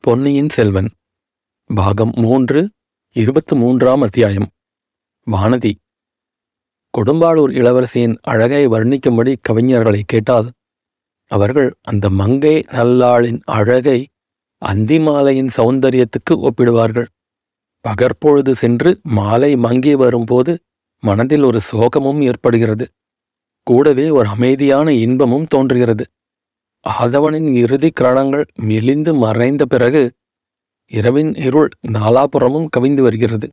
பொன்னியின் செல்வன் பாகம் மூன்று இருபத்து மூன்றாம் அத்தியாயம். வானதி. கொடும்பாளூர் இளவரசியின் அழகை வர்ணிக்கும்படி கவிஞர்களை கேட்டால் அவர்கள் அந்த மங்கை நல்லாளின் அழகை அந்திமாலையின் சௌந்தரியத்துக்கு ஒப்பிடுவார்கள். பகற்பொழுது சென்று மாலை மங்கி வரும்போது மனதில் ஒரு சோகமும் ஏற்படுகிறது. கூடவே ஒரு அமைதியான இன்பமும் தோன்றுகிறது. ஆதவனின் இறுதி கிரணங்கள் மெலிந்து மறைந்த பிறகு இரவின் இருள் நாலாபுறமும் கவிந்து வருகிறது.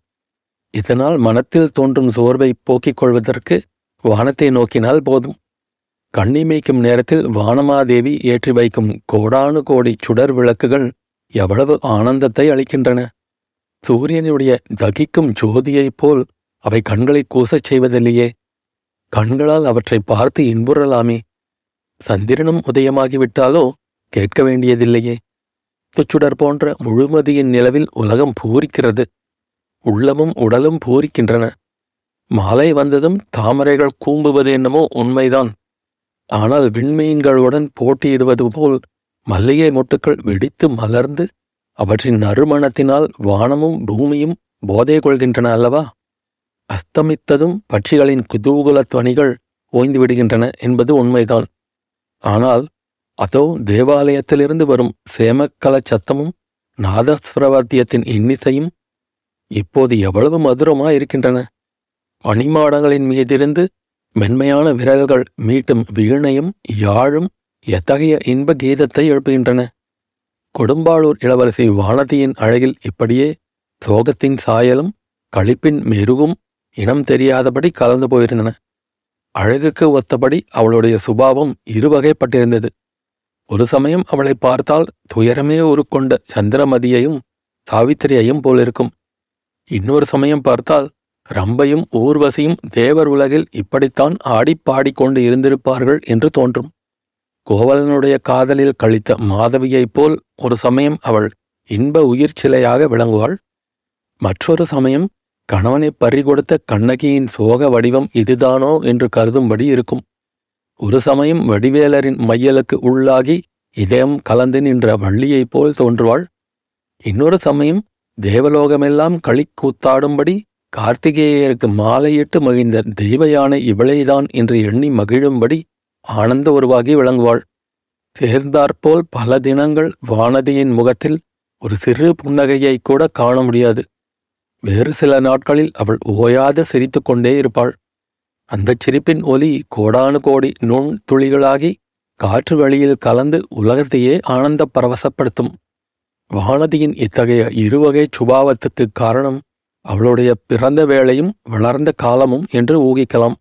இதனால் மனத்தில் தோன்றும் சோர்வை போக்கிக் கொள்வதற்கு வானத்தை நோக்கினால் போதும். கண்ணிமைக்கும் நேரத்தில் வானமாதேவி ஏற்றி வைக்கும் கோடானு கோடி சுடர் விளக்குகள் எவ்வளவு ஆனந்தத்தை அளிக்கின்றன. சூரியனுடைய தகிக்கும் ஜோதியைப் போல் அவை கண்களை கூசச் செய்வதில்லையே. கண்களால் அவற்றை பார்த்து இன்புறலாமே. சந்திரனும் உதயமாகிவிட்டாலோ? கேட்க வேண்டியதில்லையே. துச்சுடர் போன்ற முழுமதியின் நிலவில் உலகம் பூரிக்கிறது. உள்ளமும் உடலும் பூரிக்கின்றன. மாலை வந்ததும் தாமரைகள் கூம்புவது என்னமோ உண்மைதான். ஆனால் விண்மீன்களுடன் போட்டியிடுவது போல் மல்லிகை மொட்டுக்கள் வெடித்து மலர்ந்து அவற்றின் நறுமணத்தினால் வானமும் பூமியும் போதை கொள்கின்றன அல்லவா? அஸ்தமித்ததும் பட்சிகளின் குதூகலத் துவனிகள் ஓய்ந்து விடுகின்றன என்பது உண்மைதான். ஆனால் அதோ தேவாலயத்திலிருந்து வரும் சேமக்கல சத்தமும் நாதஸ்வரவாத்தியத்தின் இன்னிசையும் இப்போது எவ்வளவு மதுரமாயிருக்கின்றன. மணிமாடங்களின் மீதிருந்து மென்மையான விரல்கள் மீட்டும் வீணையும் யாழும் எத்தகைய இன்ப கீதத்தை எழுப்புகின்றன. கொடும்பாளூர் இளவரசி வானதியின் அழகில் இப்படியே சோகத்தின் சாயலும் களிப்பின் மெருகும் இனம் தெரியாதபடி கலந்து போயிருந்தன. அழகுக்கு ஒத்தபடி அவளுடைய சுபாவம் இருவகைப்பட்டிருந்தது. ஒரு சமயம் அவளை பார்த்தால் துயரமே உருக்கொண்ட சந்திரமதியையும் சாவித்திரியையும் போலிருக்கும். இன்னொரு சமயம் பார்த்தால் ரம்பையும் ஊர்வசியும் தேவர் உலகில் இப்படித்தான் ஆடிப்பாடிக் கொண்டு இருந்திருப்பார்கள் என்று தோன்றும். கோவலனுடைய காதலில் கழித்த மாதவியைப் போல் ஒரு சமயம் அவள் இன்ப உயிர் சிலையாக விளங்குவாள். மற்றொரு சமயம் கணவனை பறிகொடுத்த கண்ணகியின் சோக வடிவம் இதுதானோ என்று கருதும்படி இருக்கும். ஒரு சமயம் வடிவேலரின் மையலுக்கு உள்ளாகி இதயம் கலந்து நின்ற வள்ளியைப் போல் தோன்றுவாள். இன்னொரு சமயம் தேவலோகமெல்லாம் களிக்கூத்தாடும்படி கார்த்திகேயருக்கு மாலையிட்டு மகிழ்ந்த தெய்வ யானை இவளைதான் என்று எண்ணி மகிழும்படி ஆனந்த உருவாகி விளங்குவாள். சேர்ந்தாற்போல் பல தினங்கள் வானதியின் முகத்தில் ஒரு சிறு புன்னகையை கூட காண முடியாது. வேறு சில நாட்களில் அவள் ஓயாது சிரித்து கொண்டே இருப்பாள். அந்தச் சிரிப்பின் ஒலி கோடானு கோடி நுண் துளிகளாகி காற்று வழியில் கலந்து உலகத்தையே ஆனந்த பரவசப்படுத்தும். வானதியின் இத்தகைய இருவகை சுபாவத்துக்குக் காரணம் அவளுடைய பிறந்த வேளையும் வளர்ந்த காலமும் என்று ஊகிக்கலாம்.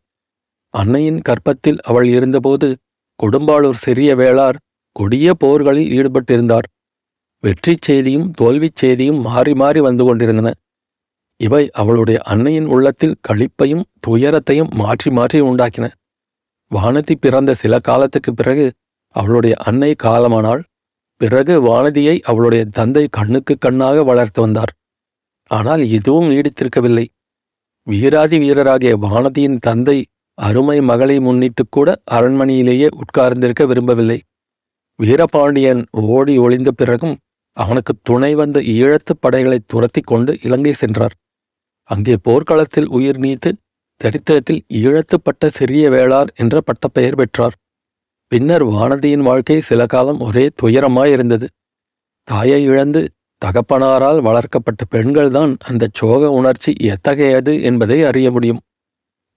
அன்னையின் கற்பத்தில் அவள் இருந்தபோது கொடும்பாளூர் சிறிய வேளார் கொடிய போர்களில் ஈடுபட்டிருந்தார். வெற்றிச் செய்தியும் தோல்விச் செய்தியும் மாறி மாறி வந்து கொண்டிருந்தன. இவை அவளுடைய அன்னையின் உள்ளத்தில் களிப்பையும் துயரத்தையும் மாற்றி மாற்றி உண்டாக்கின. வானதி பிறந்த சில காலத்துக்குப் பிறகு அவளுடைய அன்னை காலமானாள் பிறகு வானதியை அவளுடைய தந்தை கண்ணுக்கு கண்ணாக வளர்த்து வந்தார். ஆனால் இதுவும் நீடித்திருக்கவில்லை. வீராதி வீரராகிய வானதியின் தந்தை அருமை மகளை முன்னிட்டு கூட அரண்மனையிலேயே உட்கார்ந்திருக்க விரும்பவில்லை. வீரபாண்டியன் ஓடி ஒளிந்த பிறகும் அவனுக்கு துணை வந்த ஈழத்துப் படைகளை துரத்தி கொண்டு இலங்கை சென்றார். அங்கே போர்க்களத்தில் உயிர் நீத்து சரித்திரத்தில் ஈழத்துப்பட்ட சிறிய வேளார் என்ற பட்டப்பெயர் பெற்றார். பின்னர் வானதியின் வாழ்க்கை சில காலம் ஒரே துயரமாயிருந்தது. தாயை இழந்து தகப்பனாரால் வளர்க்கப்பட்ட பெண்கள்தான் அந்த சோக உணர்ச்சி எத்தகையது என்பதை அறிய முடியும்.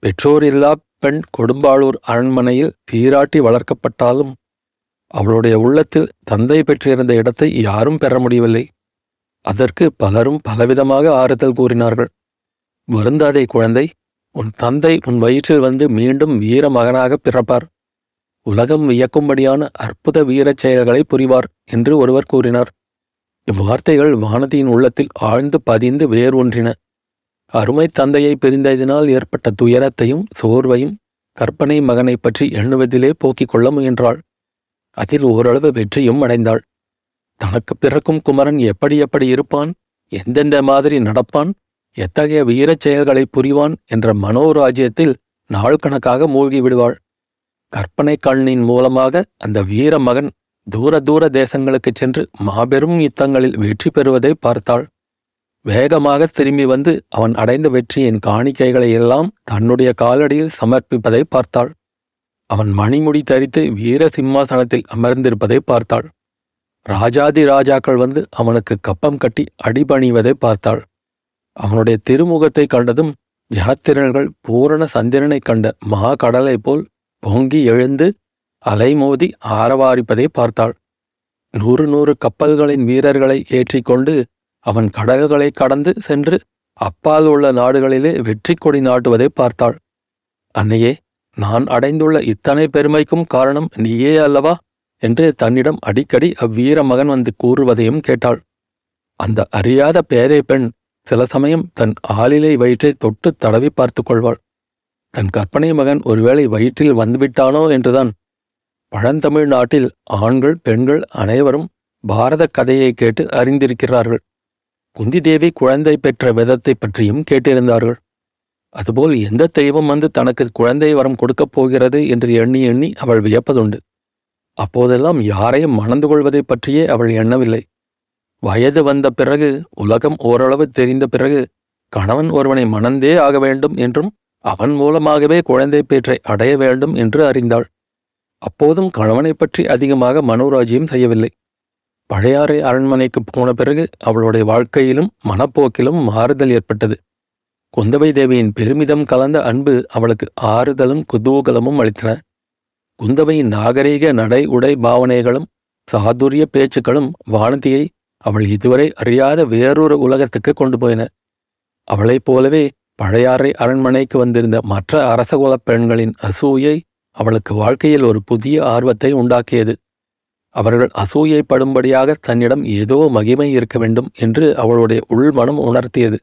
பெற்றோரில்லா பெண் கொடும்பாளூர் அரண்மனையில் சீராட்டி வளர்க்கப்பட்டாலும் அவளுடைய உள்ளத்தில் தந்தை பெற்றிருந்த இடத்தை யாரும் பெற முடியவில்லை. அதற்கு பலரும் பலவிதமாக ஆறுதல் கூறினார்கள். வருந்தாதே குழந்தை உன் தந்தை உன் வயிற்றில் வந்து மீண்டும் வீர மகனாக பிறப்பார். உலகம் வியக்கும்படியான அற்புத வீரச் செயல்களை புரிவார் என்று ஒருவர் கூறினார். இவ்வார்த்தைகள் வானதியின் உள்ளத்தில் ஆழ்ந்து பதிந்து வேர் ஒன்றின அருமை தந்தையை பிரிந்ததினால் ஏற்பட்ட துயரத்தையும் சோர்வையும் கற்பனை மகனைப் பற்றி எண்ணுவதிலே போக்கிக் கொள்ள முயன்றாள். அதில் ஓரளவு வெற்றியும் அடைந்தாள். தனக்கு பிறக்கும் குமரன் எப்படி எப்படி இருப்பான் எந்தெந்த மாதிரி நடப்பான் எத்தகைய வீரச் செயல்களை புரிவான் என்ற மனோராஜ்யத்தில் நாள் கணக்காக மூழ்கி விடுவாள் கற்பனை கண்ணின் மூலமாக அந்த வீர மகன் தூர தூர தேசங்களுக்குச் சென்று மாபெரும் யுத்தங்களில் வெற்றி பெறுவதை பார்த்தாள். வேகமாக திரும்பி வந்து அவன் அடைந்த வெற்றியின் காணிக்கைகளை எல்லாம் தன்னுடைய காலடியில் சமர்ப்பிப்பதை பார்த்தாள். அவன் மணிமுடி தரித்து வீர சிம்மாசனத்தில் அமர்ந்திருப்பதை பார்த்தாள். ராஜாதி ராஜாக்கள் வந்து அவனுக்கு கப்பம் கட்டி அடிபணிவதை பார்த்தாள். அவனுடைய திருமுகத்தை கண்டதும் ஜனத்திரர்கள் பூரண சந்திரனைக் கண்ட மகா கடலைப் போல் பொங்கி எழுந்து அலைமோதி ஆரவாரிப்பதை பார்த்தாள். நூறு நூறு கப்பல்களின் வீரர்களை ஏற்றிக்கொண்டு அவன் கடல்களை கடந்து சென்று அப்பால் உள்ள நாடுகளிலே வெற்றி கொடி நாட்டுவதை பார்த்தாள். அன்னையே நான் அடைந்துள்ள இத்தனை பெருமைக்கும் காரணம் நீயே அல்லவா? என்று தன்னிடம் அடிக்கடி அவ்வீர மகன் வந்து கூறுவதையும் கேட்டாள். அந்த அறியாத பேதை பெண் சில சமயம் தன் ஆளிலை வயிற்றை தொட்டு தடவி பார்த்து கொள்வாள். தன் கற்பனை மகன் ஒருவேளை வயிற்றில் வந்துவிட்டானோ என்றுதான். பழந்தமிழ் நாட்டில் ஆண்கள் பெண்கள் அனைவரும் பாரத கதையை கேட்டு அறிந்திருக்கிறார்கள். குந்தி தேவி குழந்தை பெற்ற விதத்தை பற்றியும் கேட்டிருந்தார்கள். அதுபோல் எந்த தெய்வம் வந்து தனக்கு குழந்தை வரம் கொடுக்கப் போகிறது என்று எண்ணி எண்ணி அவள் வியப்பதுண்டு. அப்போதெல்லாம் யாரையும் மணந்து கொள்வதைப் பற்றியே அவள் எண்ணவில்லை. வயது வந்த பிறகு உலகம் ஓரளவு தெரிந்த பிறகு கணவன் ஒருவனை மணந்தே ஆக வேண்டும் என்றும் அவன் மூலமாகவே குழந்தை பேற்றை அடைய வேண்டும் என்று அறிந்தாள். அப்போதும் கணவனைப் பற்றி அதிகமாக மனோராஜ்யம் செய்யவில்லை. பழையாறை அரண்மனைக்கு போன பிறகு அவளுடைய வாழ்க்கையிலும் மனப்போக்கிலும் மாறுதல் ஏற்பட்டது. குந்தவை தேவியின் பெருமிதம் கலந்த அன்பு அவளுக்கு ஆறுதலும் குதூகலமும் அளித்தன. குந்தவையின் நாகரீக நடை உடை பாவனைகளும் சாதுரிய பேச்சுக்களும் வானதியை அவள் இதுவரை அறியாத வேறொரு உலகத்துக்கு கொண்டு போயின. அவளைப் போலவே பழையாறை அரண்மனைக்கு வந்திருந்த மற்ற அரசகுலப் பெண்களின் அசூயை அவளுக்கு வாழ்க்கையில் ஒரு புதிய ஆர்வத்தை உண்டாக்கியது. அவர்கள் அசூயைப்படும்படியாக தன்னிடம் ஏதோ மகிமை இருக்க வேண்டும் என்று அவளுடைய உள்மனம் உணர்த்தியது.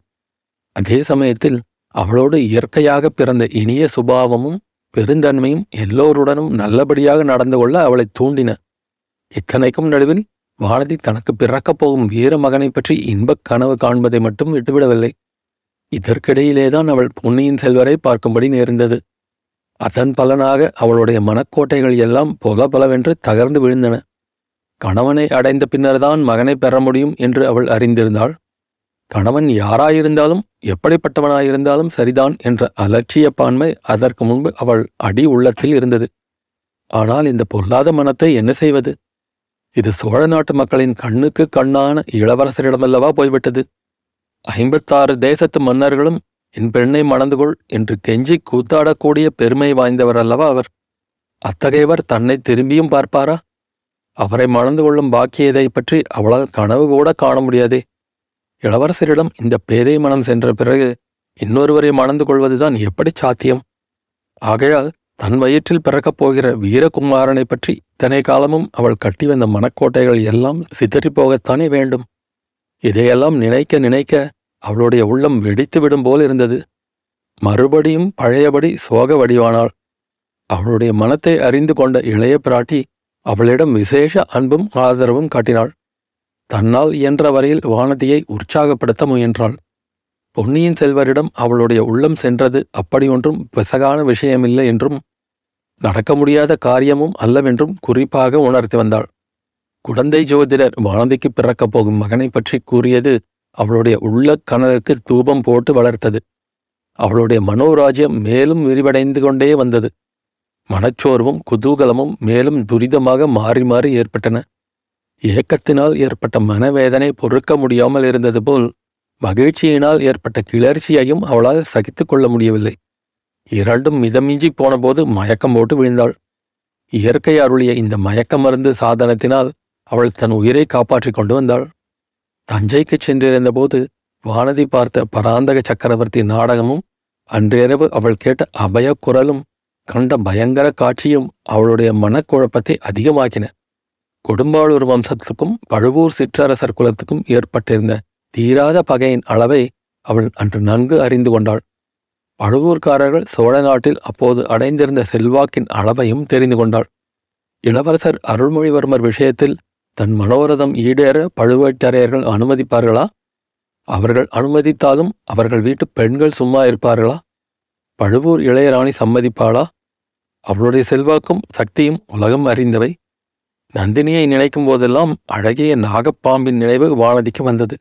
அதே சமயத்தில் அவளோடு இயற்கையாக பிறந்த இனிய சுபாவமும் பெருந்தன்மையும் எல்லோருடனும் நல்லபடியாக நடந்து கொள்ள அவளை தூண்டின. இத்தனைக்கும் நடுவில் வானதி தனக்கு பிறக்கப் போகும் வீர மகனைப் பற்றி இன்பக் கனவு காண்பதை மட்டும் விட்டுவிடவில்லை. இதற்கிடையிலேதான் அவள் பொன்னியின் செல்வரை பார்க்கும்படி நேர்ந்தது. அதன் பலனாக அவளுடைய மனக்கோட்டைகள் எல்லாம் பொல பலவென்று தகர்ந்து விழுந்தன. கணவனை அடைந்த பின்னர்தான் மகனை பெற முடியும் என்று அவள் அறிந்திருந்தாள். கணவன் யாராயிருந்தாலும் எப்படிப்பட்டவனாயிருந்தாலும் சரிதான் என்ற அலட்சிய பான்மை அதற்கு முன்பு அவள் அடி உள்ளத்தில் இருந்தது. ஆனால் இந்த பொல்லாத மனத்தை என்ன செய்வது? இது சோழ நாட்டு மக்களின் கண்ணுக்கு கண்ணான இளவரசரிடமல்லவா போய்விட்டது. ஐம்பத்தாறு தேசத்து மன்னர்களும் என் பெண்ணை மணந்து கொள் என்று கெஞ்சி கூத்தாடக்கூடிய பெருமை வாய்ந்தவர் அல்லவா அவர். அத்தகையவர் தன்னை திரும்பியும் பார்ப்பாரா? அவரை மணந்து கொள்ளும் பாக்கியதை பற்றி அவளால் கனவு கூட காண முடியாதே. இளவரசரிடம் இந்த பேதை மனம் சென்ற பிறகு இன்னொருவரை மணந்து கொள்வதுதான் எப்படி சாத்தியம்? ஆகையால் தன் வயிற்றில் பிறக்கப் போகிற வீரகுமாரனை பற்றி இத்தனை காலமும் அவள் கட்டி வந்த மனக்கோட்டைகள் எல்லாம் சிதறிப்போகத்தானே வேண்டும். இதையெல்லாம் நினைக்க நினைக்க அவளுடைய உள்ளம் வெடித்துவிடும் போல் இருந்தது. மறுபடியும் பழையபடி சோக வடிவானாள். அவளுடைய மனத்தை அறிந்து கொண்ட இளைய பிராட்டி அவளிடம் விசேஷ அன்பும் ஆதரவும் காட்டினாள். தன்னால் இயன்ற வரையில் வானதியை உற்சாகப்படுத்த முயன்றாள். பொன்னியின் செல்வரிடம் அவளுடைய உள்ளம் சென்றது. அப்படியொன்றும் பிசகான விஷயமில்லை என்றும் நடக்க முடியாத காரியமும் அல்லவென்றும் குறிப்பாக உணர்த்தி வந்தாள். குடந்தை ஜோதிடர் வானதிக்கு பிறக்கப் போகும் மகனைப் பற்றி கூறியது அவளுடைய உள்ள கனலுக்கு தூபம் போட்டு வளர்த்தது. அவளுடைய மனோராஜ்யம் மேலும் விரிவடைந்து கொண்டே வந்தது. மனச்சோர்வும் குதூகலமும் மேலும் துரிதமாக மாறி மாறி ஏற்பட்டன. ஏக்கத்தினால் ஏற்பட்ட மனவேதனை பொறுக்க முடியாமல் இருந்தது போல் மகிழ்ச்சியினால் ஏற்பட்ட கிளர்ச்சியையும் அவளால் சகித்துக் கொள்ள முடியவில்லை. இரண்டும் மிதமிஞ்சி போனபோது மயக்கம் போட்டு விழுந்தாள். இயற்கை அருளிய இந்த மயக்க மருந்து சாதனத்தினால் அவள் தன் உயிரை காப்பாற்றிக் கொண்டு வந்தாள். தஞ்சைக்குச் சென்றிருந்தபோது வானதி பார்த்த பராந்தக சக்கரவர்த்தி நாடகமும் அன்றிரவு அவள் கேட்ட அபய குரலும் கண்ட பயங்கர காட்சியும் அவளுடைய மனக்குழப்பத்தை அதிகமாக்கின. கொடும்பாளூர் வம்சத்துக்கும் பழுவூர் சிற்றரசர் குலத்துக்கும் ஏற்பட்டிருந்த தீராத பகையின் அளவை அவள் அன்று நன்கு அறிந்து கொண்டாள். பழுவூர்காரர்கள் சோழ நாட்டில் அப்போது அடைந்திருந்த செல்வாக்கின் அளவையும் தெரிந்து கொண்டாள். இளவரசர் அருள்மொழிவர்மர் விஷயத்தில் தன் மனோரதம் ஈடேற பழுவேட்டரையர்கள் அனுமதிப்பார்களா? அவர்கள் அனுமதித்தாலும் அவர்கள் வீட்டு பெண்கள் சும்மா இருப்பார்களா? பழுவூர் இளையராணி சம்மதிப்பாளா? அவளுடைய செல்வாக்கும் சக்தியும் உலகம் அறிந்தவை. நந்தினியை நினைக்கும் போதெல்லாம் அழகிய நாகப்பாம்பின் நினைவு வானதிக்கு வந்தது.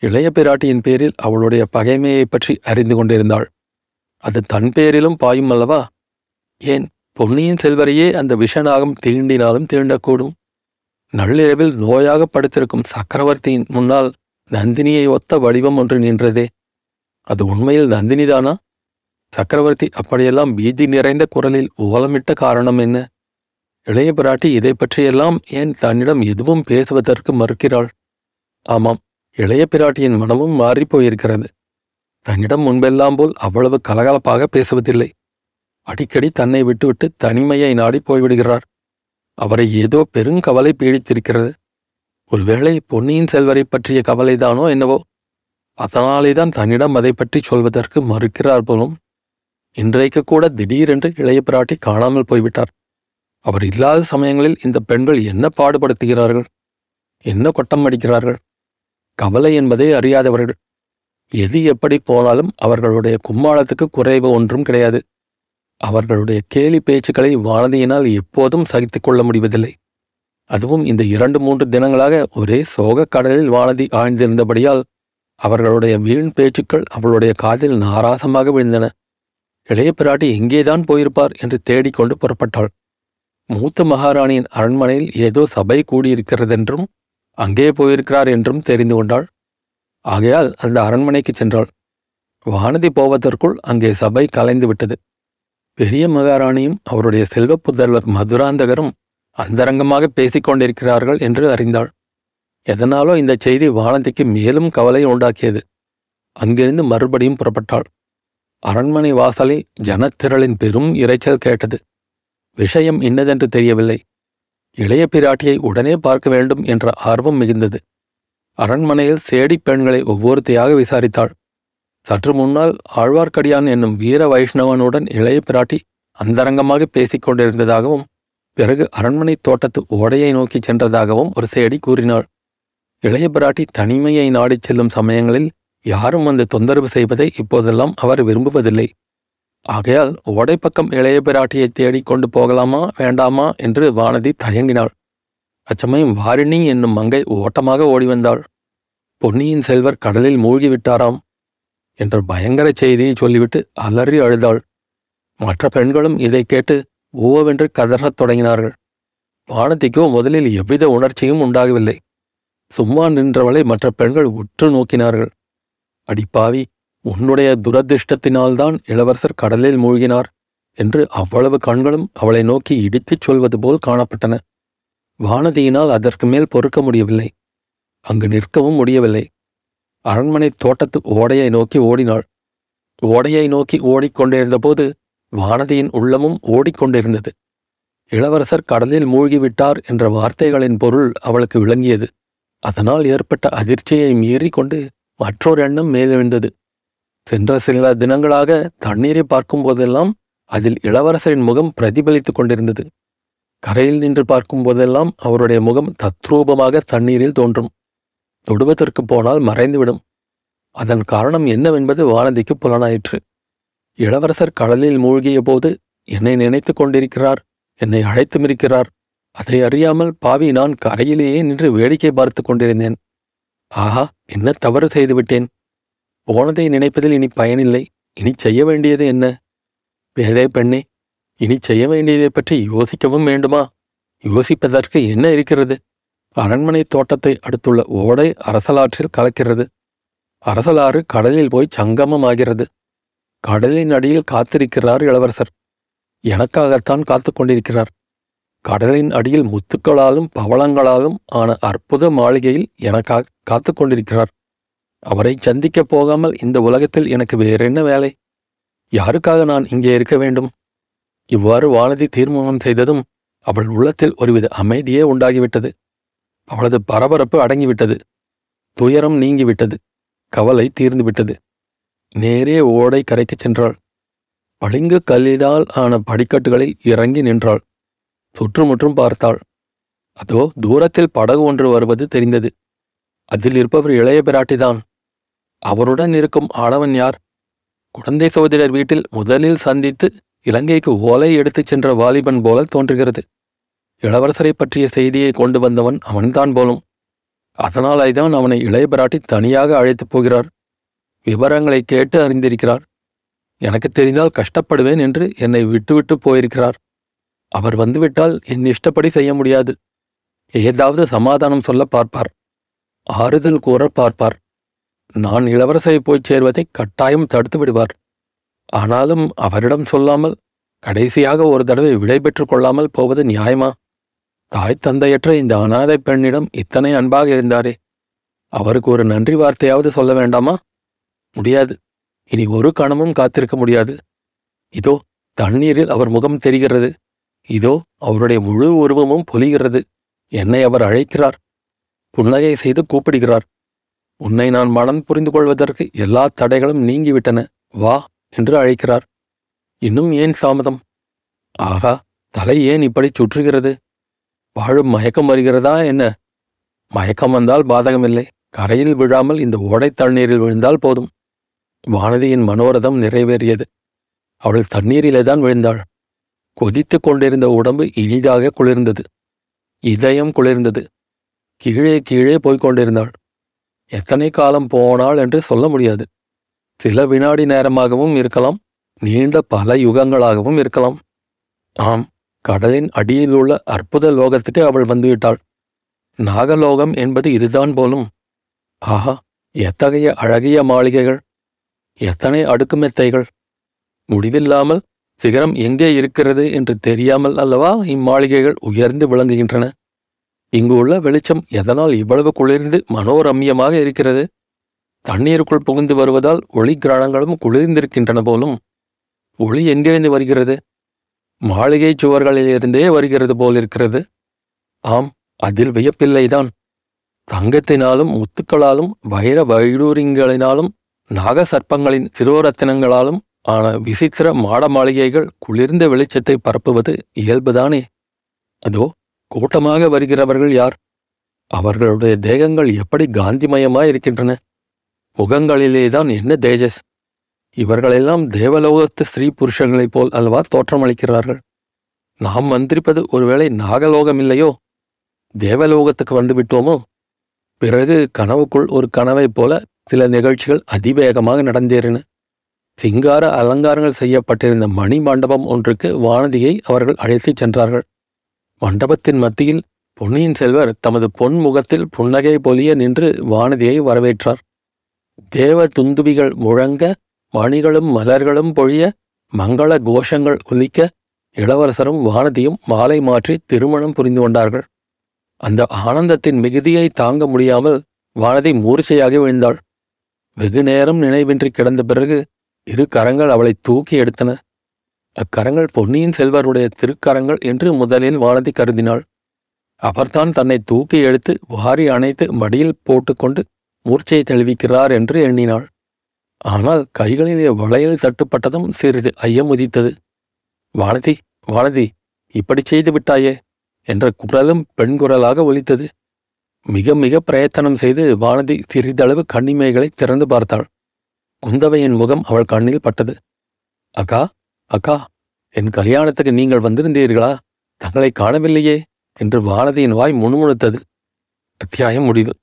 இளைய பிராட்டியின் பேரில் அவளுடைய பகைமையைப் பற்றி அறிந்து கொண்டிருந்தாள். அது தன் பேரிலும் பாயும் அல்லவா? ஏன் பொன்னியின் செல்வரையே அந்த விஷனாகம் தீண்டினாலும் தீண்டக்கூடும்? நள்ளிரவில் நோயாக படுத்திருக்கும் சக்கரவர்த்தியின் முன்னால் நந்தினியை ஒத்த வடிவம் ஒன்று நின்றதே. அது உண்மையில் நந்தினிதானா? சக்கரவர்த்தி அப்படியெல்லாம் பீதி நிறைந்த குரலில் ஓலமிட்ட காரணம் என்ன? இளைய பிராட்டி இதை பற்றியெல்லாம் ஏன் தன்னிடம் எதுவும் பேசுவதற்கு மறுக்கிறாள்? ஆமாம் இளைய பிராட்டியின் மனமும் மாறிப் போயிருக்கிறது தன்னிடம் முன்பெல்லாம் போல் அவ்வளவு கலகலப்பாக பேசுவதில்லை. அடிக்கடி தன்னை விட்டுவிட்டு தனிமையை நாடி போய்விடுகிறார். அவரை ஏதோ பெருங்கவலை பீடித்திருக்கிறது. ஒருவேளை பொன்னியின் செல்வரை பற்றிய கவலைதானோ என்னவோ. அதனாலேதான் தன்னிடம் அதை பற்றி சொல்வதற்கு மறுக்கிறார் போலும். இன்றைக்கு கூட திடீரென்று இளைய பிராட்டி காணாமல் போய்விட்டார். அவர் இல்லாத சமயங்களில் இந்த பெண்கள் என்ன பாடுபடுத்துகிறார்கள்? என்ன கொட்டம் அடிக்கிறார்கள் கவலை என்பதை அறியாதவர்கள். எது எப்படி போனாலும் அவர்களுடைய கும்மாளத்துக்கு குறைவு ஒன்றும் கிடையாது. அவர்களுடைய கேலி பேச்சுக்களை வானதியினால் எப்போதும் சகித்துக் கொள்ள முடிவதில்லை. அதுவும் இந்த இரண்டு மூன்று தினங்களாக ஒரே சோகக் கடலில் வானதி ஆழ்ந்திருந்தபடியால் அவர்களுடைய வீண் பேச்சுக்கள் அவளுடைய காதில் நாராசமாக விழுந்தன. இளைய பிராட்டி எங்கேதான் போயிருப்பார் என்று தேடிக்கொண்டு புறப்பட்டாள். மூத்த மகாராணியின் அரண்மனையில் ஏதோ சபை கூடியிருக்கிறதென்றும் அங்கே போயிருக்கிறார் என்றும் தெரிந்து கொண்டாள். ஆகையால் அந்த அரண்மனைக்கு சென்றாள். வானதி போவதற்குள் அங்கே சபை கலைந்து விட்டது. பெரிய மகாராணியும் அவருடைய செல்வப் புதல்வர் மதுராந்தகரும் அந்தரங்கமாக பேசிக்கொண்டிருக்கிறார்கள் என்று அறிந்தாள். எதனாலோ இந்த செய்தி வானதிக்கு மேலும் கவலை உண்டாக்கியது. அங்கிருந்து மறுபடியும் புறப்பட்டாள். அரண்மனை வாசலை ஜனத்திரளின் பெரும் இரைச்சல் கேட்டது. விஷயம் இன்னதென்று தெரியவில்லை. இளைய பிராட்டியை உடனே பார்க்க வேண்டும் என்ற ஆர்வம் மிகுந்தது. அரண்மனையில் சேடிப் பெண்களை ஒவ்வொருத்தையாக விசாரித்தாள். சற்று முன்னால் ஆழ்வார்க்கடியான் என்னும் வீர வைஷ்ணவனுடன் இளைய பிராட்டி அந்தரங்கமாக பேசிக் கொண்டிருந்ததாகவும் பிறகு அரண்மனை தோட்டத்து ஓடையை நோக்கிச் சென்றதாகவும் ஒரு சேடி கூறினாள். இளைய பிராட்டி தனிமையை நாடிச் செல்லும் சமயங்களில் யாரும் வந்து தொந்தரவு செய்வதை இப்போதெல்லாம் அவர் விரும்புவதில்லை. ஆகையால் உடைப்பக்கம் இளைய பிராட்டியை தேடிக் கொண்டு போகலாமா வேண்டாமா என்று வானதி தயங்கினாள். அச்சமயம் வாரிணி என்னும் மங்கை ஓட்டமாக ஓடி வந்தாள் பொன்னியின் செல்வர் கடலில் மூழ்கிவிட்டாராம் என்ற பயங்கர செய்தியை சொல்லிவிட்டு அலறி அழுதாள். மற்ற பெண்களும் இதை கேட்டு ஓவென்று கதறத் தொடங்கினார்கள். வானதிக்கோ முதலில் எவ்வித உணர்ச்சியும் உண்டாகவில்லை. சும்மா நின்றவளை மற்ற பெண்கள் உற்று நோக்கினார்கள். அடிப்பாவி உன்னுடைய துரதிர்ஷ்டத்தினால்தான் இளவரசர் கடலில் மூழ்கினார் என்று அவ்வளவு கண்களும் அவளை நோக்கி இடித்துச் சொல்வது போல் காணப்பட்டன. வானதியினால் அதற்கு மேல் பொறுக்க முடியவில்லை. அங்கு நிற்கவும் முடியவில்லை. அரண்மனை தோட்டத்து ஓடையை நோக்கி ஓடினாள். ஓடையை நோக்கி ஓடிக்கொண்டிருந்தபோது வானதியின் உள்ளமும் ஓடிக்கொண்டிருந்தது. இளவரசர் கடலில் மூழ்கிவிட்டார் என்ற வார்த்தைகளின் பொருள் அவளுக்கு விளங்கியது. அதனால் ஏற்பட்ட அதிர்ச்சியை மீறிக்கொண்டு மற்றொரு எண்ணம் மேலெழுந்தது. சென்ற சில தினங்களாக தண்ணீரை பார்க்கும் போதெல்லாம் அதில் இளவரசரின் முகம் பிரதிபலித்துக் கொண்டிருந்தது. கரையில் நின்று பார்க்கும் போதெல்லாம் அவருடைய முகம் தத்ரூபமாக தண்ணீரில் தோன்றும். தொடுவதற்கு போனால் மறைந்துவிடும். அதன் காரணம் என்னவென்பது வானதிக்கு புலனாயிற்று. இளவரசர் கடலில் மூழ்கிய போது என்னை நினைத்துக் கொண்டிருக்கிறார் என்னை அழைத்துமிருக்கிறார் அதை அறியாமல் பாவி நான் கரையிலேயே நின்று வேடிக்கை பார்த்து கொண்டிருந்தேன். ஆஹா என்ன தவறு செய்துவிட்டேன்? போனதை நினைப்பதில் இனி பயனில்லை. இனி செய்ய வேண்டியது என்ன? வேதே பெண்ணே இனி செய்ய வேண்டியதை பற்றி யோசிக்கவும் வேண்டுமா? யோசிப்பதற்கு என்ன இருக்கிறது? அரண்மனை தோட்டத்தை அடுத்துள்ள ஓடை அரசலாற்றில் கலக்கிறது. அரசலாறு கடலில் போய் சங்கமமாகிறது. கடலின் அடியில் காத்திருக்கிறார் இளவரசர். எனக்காகத்தான் காத்து கொண்டிருக்கிறார். கடலின் அடியில் முத்துக்களாலும் பவளங்களாலும் ஆன அற்புத மாளிகையில் எனக்காக காத்து கொண்டிருக்கிறார். அவரை சந்திக்கப் போகாமல் இந்த உலகத்தில் எனக்கு வேறென்ன வேலை? யாருக்காக நான் இங்கே இருக்க வேண்டும்? இவ்வாறு வானதி தீர்மானம் செய்ததும் அவள் உள்ளத்தில் ஒருவித அமைதியே உண்டாகிவிட்டது. அவளது பரபரப்பு அடங்கிவிட்டது. துயரம் நீங்கிவிட்டது. கவலை தீர்ந்துவிட்டது. நேரே ஓடை கரைக்குச் சென்றாள். பளிங்கு கல்லினால் ஆன படிக்கட்டுகளில் இறங்கி நின்றாள். சுற்றுமுற்றும் பார்த்தாள். அதோ தூரத்தில் படகு ஒன்று வருவது தெரிந்தது. அதில் இருப்பவர் இளைய பிராட்டிதான். அவருடன் இருக்கும் ஆடவன் யார்? குழந்தை சகோதரர் வீட்டில் முதலில் சந்தித்து இலங்கைக்கு ஓலை எடுத்துச் சென்ற வாலிபன் போல தோன்றுகிறது. இளவரசரை பற்றிய செய்தியை கொண்டு வந்தவன் அவன்தான் போலும். அதனாலேதான் அவனை இளைய பிராட்டி தனியாக அழைத்துப் போகிறார். விவரங்களை கேட்டு அறிந்திருக்கிறார். எனக்கு தெரிந்தால் கஷ்டப்படுவேன் என்று என்னை விட்டுவிட்டு போயிருக்கிறார். அவர் வந்துவிட்டால் என் இஷ்டப்படி செய்ய முடியாது. ஏதாவது சமாதானம் சொல்ல பார்ப்பார். ஆறுதல் கூற பார்ப்பார். நான் இளவரசரை போய்ச் சேர்வதை கட்டாயம் தடுத்து விடுவார். ஆனாலும் அவரிடம் சொல்லாமல் கடைசியாக ஒரு தடவை விடை கொள்ளாமல் போவது நியாயமா? தாய் தந்தையற்ற இந்த அனாதை பெண்ணிடம் இத்தனை அன்பாக இருந்தாரே அவருக்கு ஒரு நன்றி வார்த்தையாவது சொல்ல வேண்டாமா? முடியாது. இனி ஒரு கணமும் காத்திருக்க முடியாது. இதோ தண்ணீரில் அவர் முகம் தெரிகிறது. இதோ அவருடைய முழு உருவமும் பொலிகிறது. என்னை அவர் அழைக்கிறார். புன்னகை செய்து கூப்பிடுகிறார். உன்னை நான் மனம் புரிந்து கொள்வதற்கு எல்லா தடைகளும் நீங்கிவிட்டன. வா என்று அழைக்கிறார். இன்னும் ஏன் தாமதம் ஆகா தலை ஏன் இப்படி சுற்றுகிறது? வாழும் மயக்கம் வருகிறதா என்ன? மயக்கம் வந்தால் பாதகமில்லை. கரையில் விழாமல் இந்த ஓடைத் தண்ணீரில் விழுந்தால் போதும். வானதியின் மனோரதம் நிறைவேறியது. அவள் தண்ணீரிலேதான் விழுந்தாள். கொதித்துக் கொண்டிருந்த உடம்பு இனிதாக குளிர்ந்தது. இதயம் குளிர்ந்தது. கீழே கீழே போய்க் கொண்டிருந்தாள் எத்தனை காலம் போனாள் என்று சொல்ல முடியாது. சில வினாடி நேரமாகவும் இருக்கலாம் நீண்ட பல யுகங்களாகவும் இருக்கலாம். ஆம் கடலின் அடியில் உள்ள அற்புத லோகத்துக்கு அவள் வந்துவிட்டாள். நாகலோகம் என்பது இதுதான் போலும். ஆஹா எத்தகைய அழகிய மாளிகைகள். எத்தனை அடுக்குமெத்தைகள். முடிவில்லாமல் சிகரம் எங்கே இருக்கிறது என்று தெரியாமல் அல்லவா இம்மாளிகைகள் உயர்ந்து விளங்குகின்றன. இங்கு உள்ள வெளிச்சம் எதனால் இவ்வளவு குளிர்ந்து மனோரம்யமாக இருக்கிறது? தண்ணீருக்குள் புகுந்து வருவதால் ஒளி கிரணங்களும் குளிர்ந்திருக்கின்றன போலும் ஒளி எங்கிருந்து வருகிறது? மாளிகை சுவர்களிலிருந்தே வருகிறது போலிருக்கிறது. ஆம் அதில் வியப்பில்லைதான். தங்கத்தினாலும் முத்துக்களாலும் வைர வைடூரியங்களினாலும் நாகசர்ப்பங்களின் சிறுவரத்தினங்களாலும் ஆன விசித்திர மாட மாளிகைகள் குளிர்ந்த வெளிச்சத்தை பரப்புவது இயல்புதானே? அதோ கூட்டமாக வருகிறவர்கள் யார்? அவர்களுடைய தேகங்கள் எப்படி காந்திமயமாயிருக்கின்றன? முகங்களிலேதான் என்ன தேஜஸ்? இவர்களெல்லாம் தேவலோகத்து ஸ்ரீ புருஷங்களைப் போல் அல்லவா தோற்றமளிக்கிறார்கள்? நாம் வந்திருப்பது ஒருவேளை நாகலோகம் இல்லையோ தேவலோகத்துக்கு வந்து விட்டோமோ பிறகு கனவுக்குள் ஒரு கனவைப் போல சில நிகழ்ச்சிகள் அதிவேகமாக நடந்தேறின. சிங்கார அலங்காரங்கள் செய்யப்பட்டிருந்த மணி மண்டபம் ஒன்றுக்கு வானதியை அவர்கள் அழைத்துச் சென்றார்கள். மண்டபத்தின் மத்தியில் பொன்னியின் செல்வர் தமது பொன் முகத்தில் புன்னகை பொலிய நின்று வானதியை வரவேற்றார். தேவ துந்துபிகள் முழங்க மணிகளும் மலர்களும் பொழிய மங்கள கோஷங்கள் ஒலிக்க இளவரசரும் வானதியும் மாலை மாற்றி திருமணம் புரிந்து கொண்டார்கள். அந்த ஆனந்தத்தின் மிகுதியை தாங்க முடியாமல் வானதி மூர்ச்சையாகி விழுந்தாள். வெகு நேரம் நினைவின்றி கிடந்த பிறகு இரு கரங்கள் அவளை தூக்கி எடுத்தன. அக்கரங்கள் பொன்னியின் செல்வருடைய திருக்கரங்கள் என்று முதலில் வானதி கருதினாள். அவர்தான் தன்னை தூக்கி எடுத்து வாரி அணைத்து மடியில் போட்டுக்கொண்டு மூர்ச்சையை தெளிவிக்கிறார் என்று எண்ணினாள். ஆனால் கைகளிலே வளையல் தட்டுப்பட்டதும் சிறிது ஐயம் உதித்தது. வானதி வானதி இப்படி செய்து விட்டாயே என்ற குரலும் பெண் குரலாக ஒலித்தது. மிக மிக பிரயத்தனம் செய்து வானதி சிறிதளவு கண்ணிமைகளை திறந்து பார்த்தாள். குந்தவையின் முகம் அவள் கண்ணில் பட்டது. அக்கா அக்கா என் கல்யாணத்துக்கு நீங்கள் வந்திருந்தீர்களா? தங்களை காணவில்லையே என்று வானதியின் வாய் முணுமுணுத்தது. அத்தியாயம் முடிவு.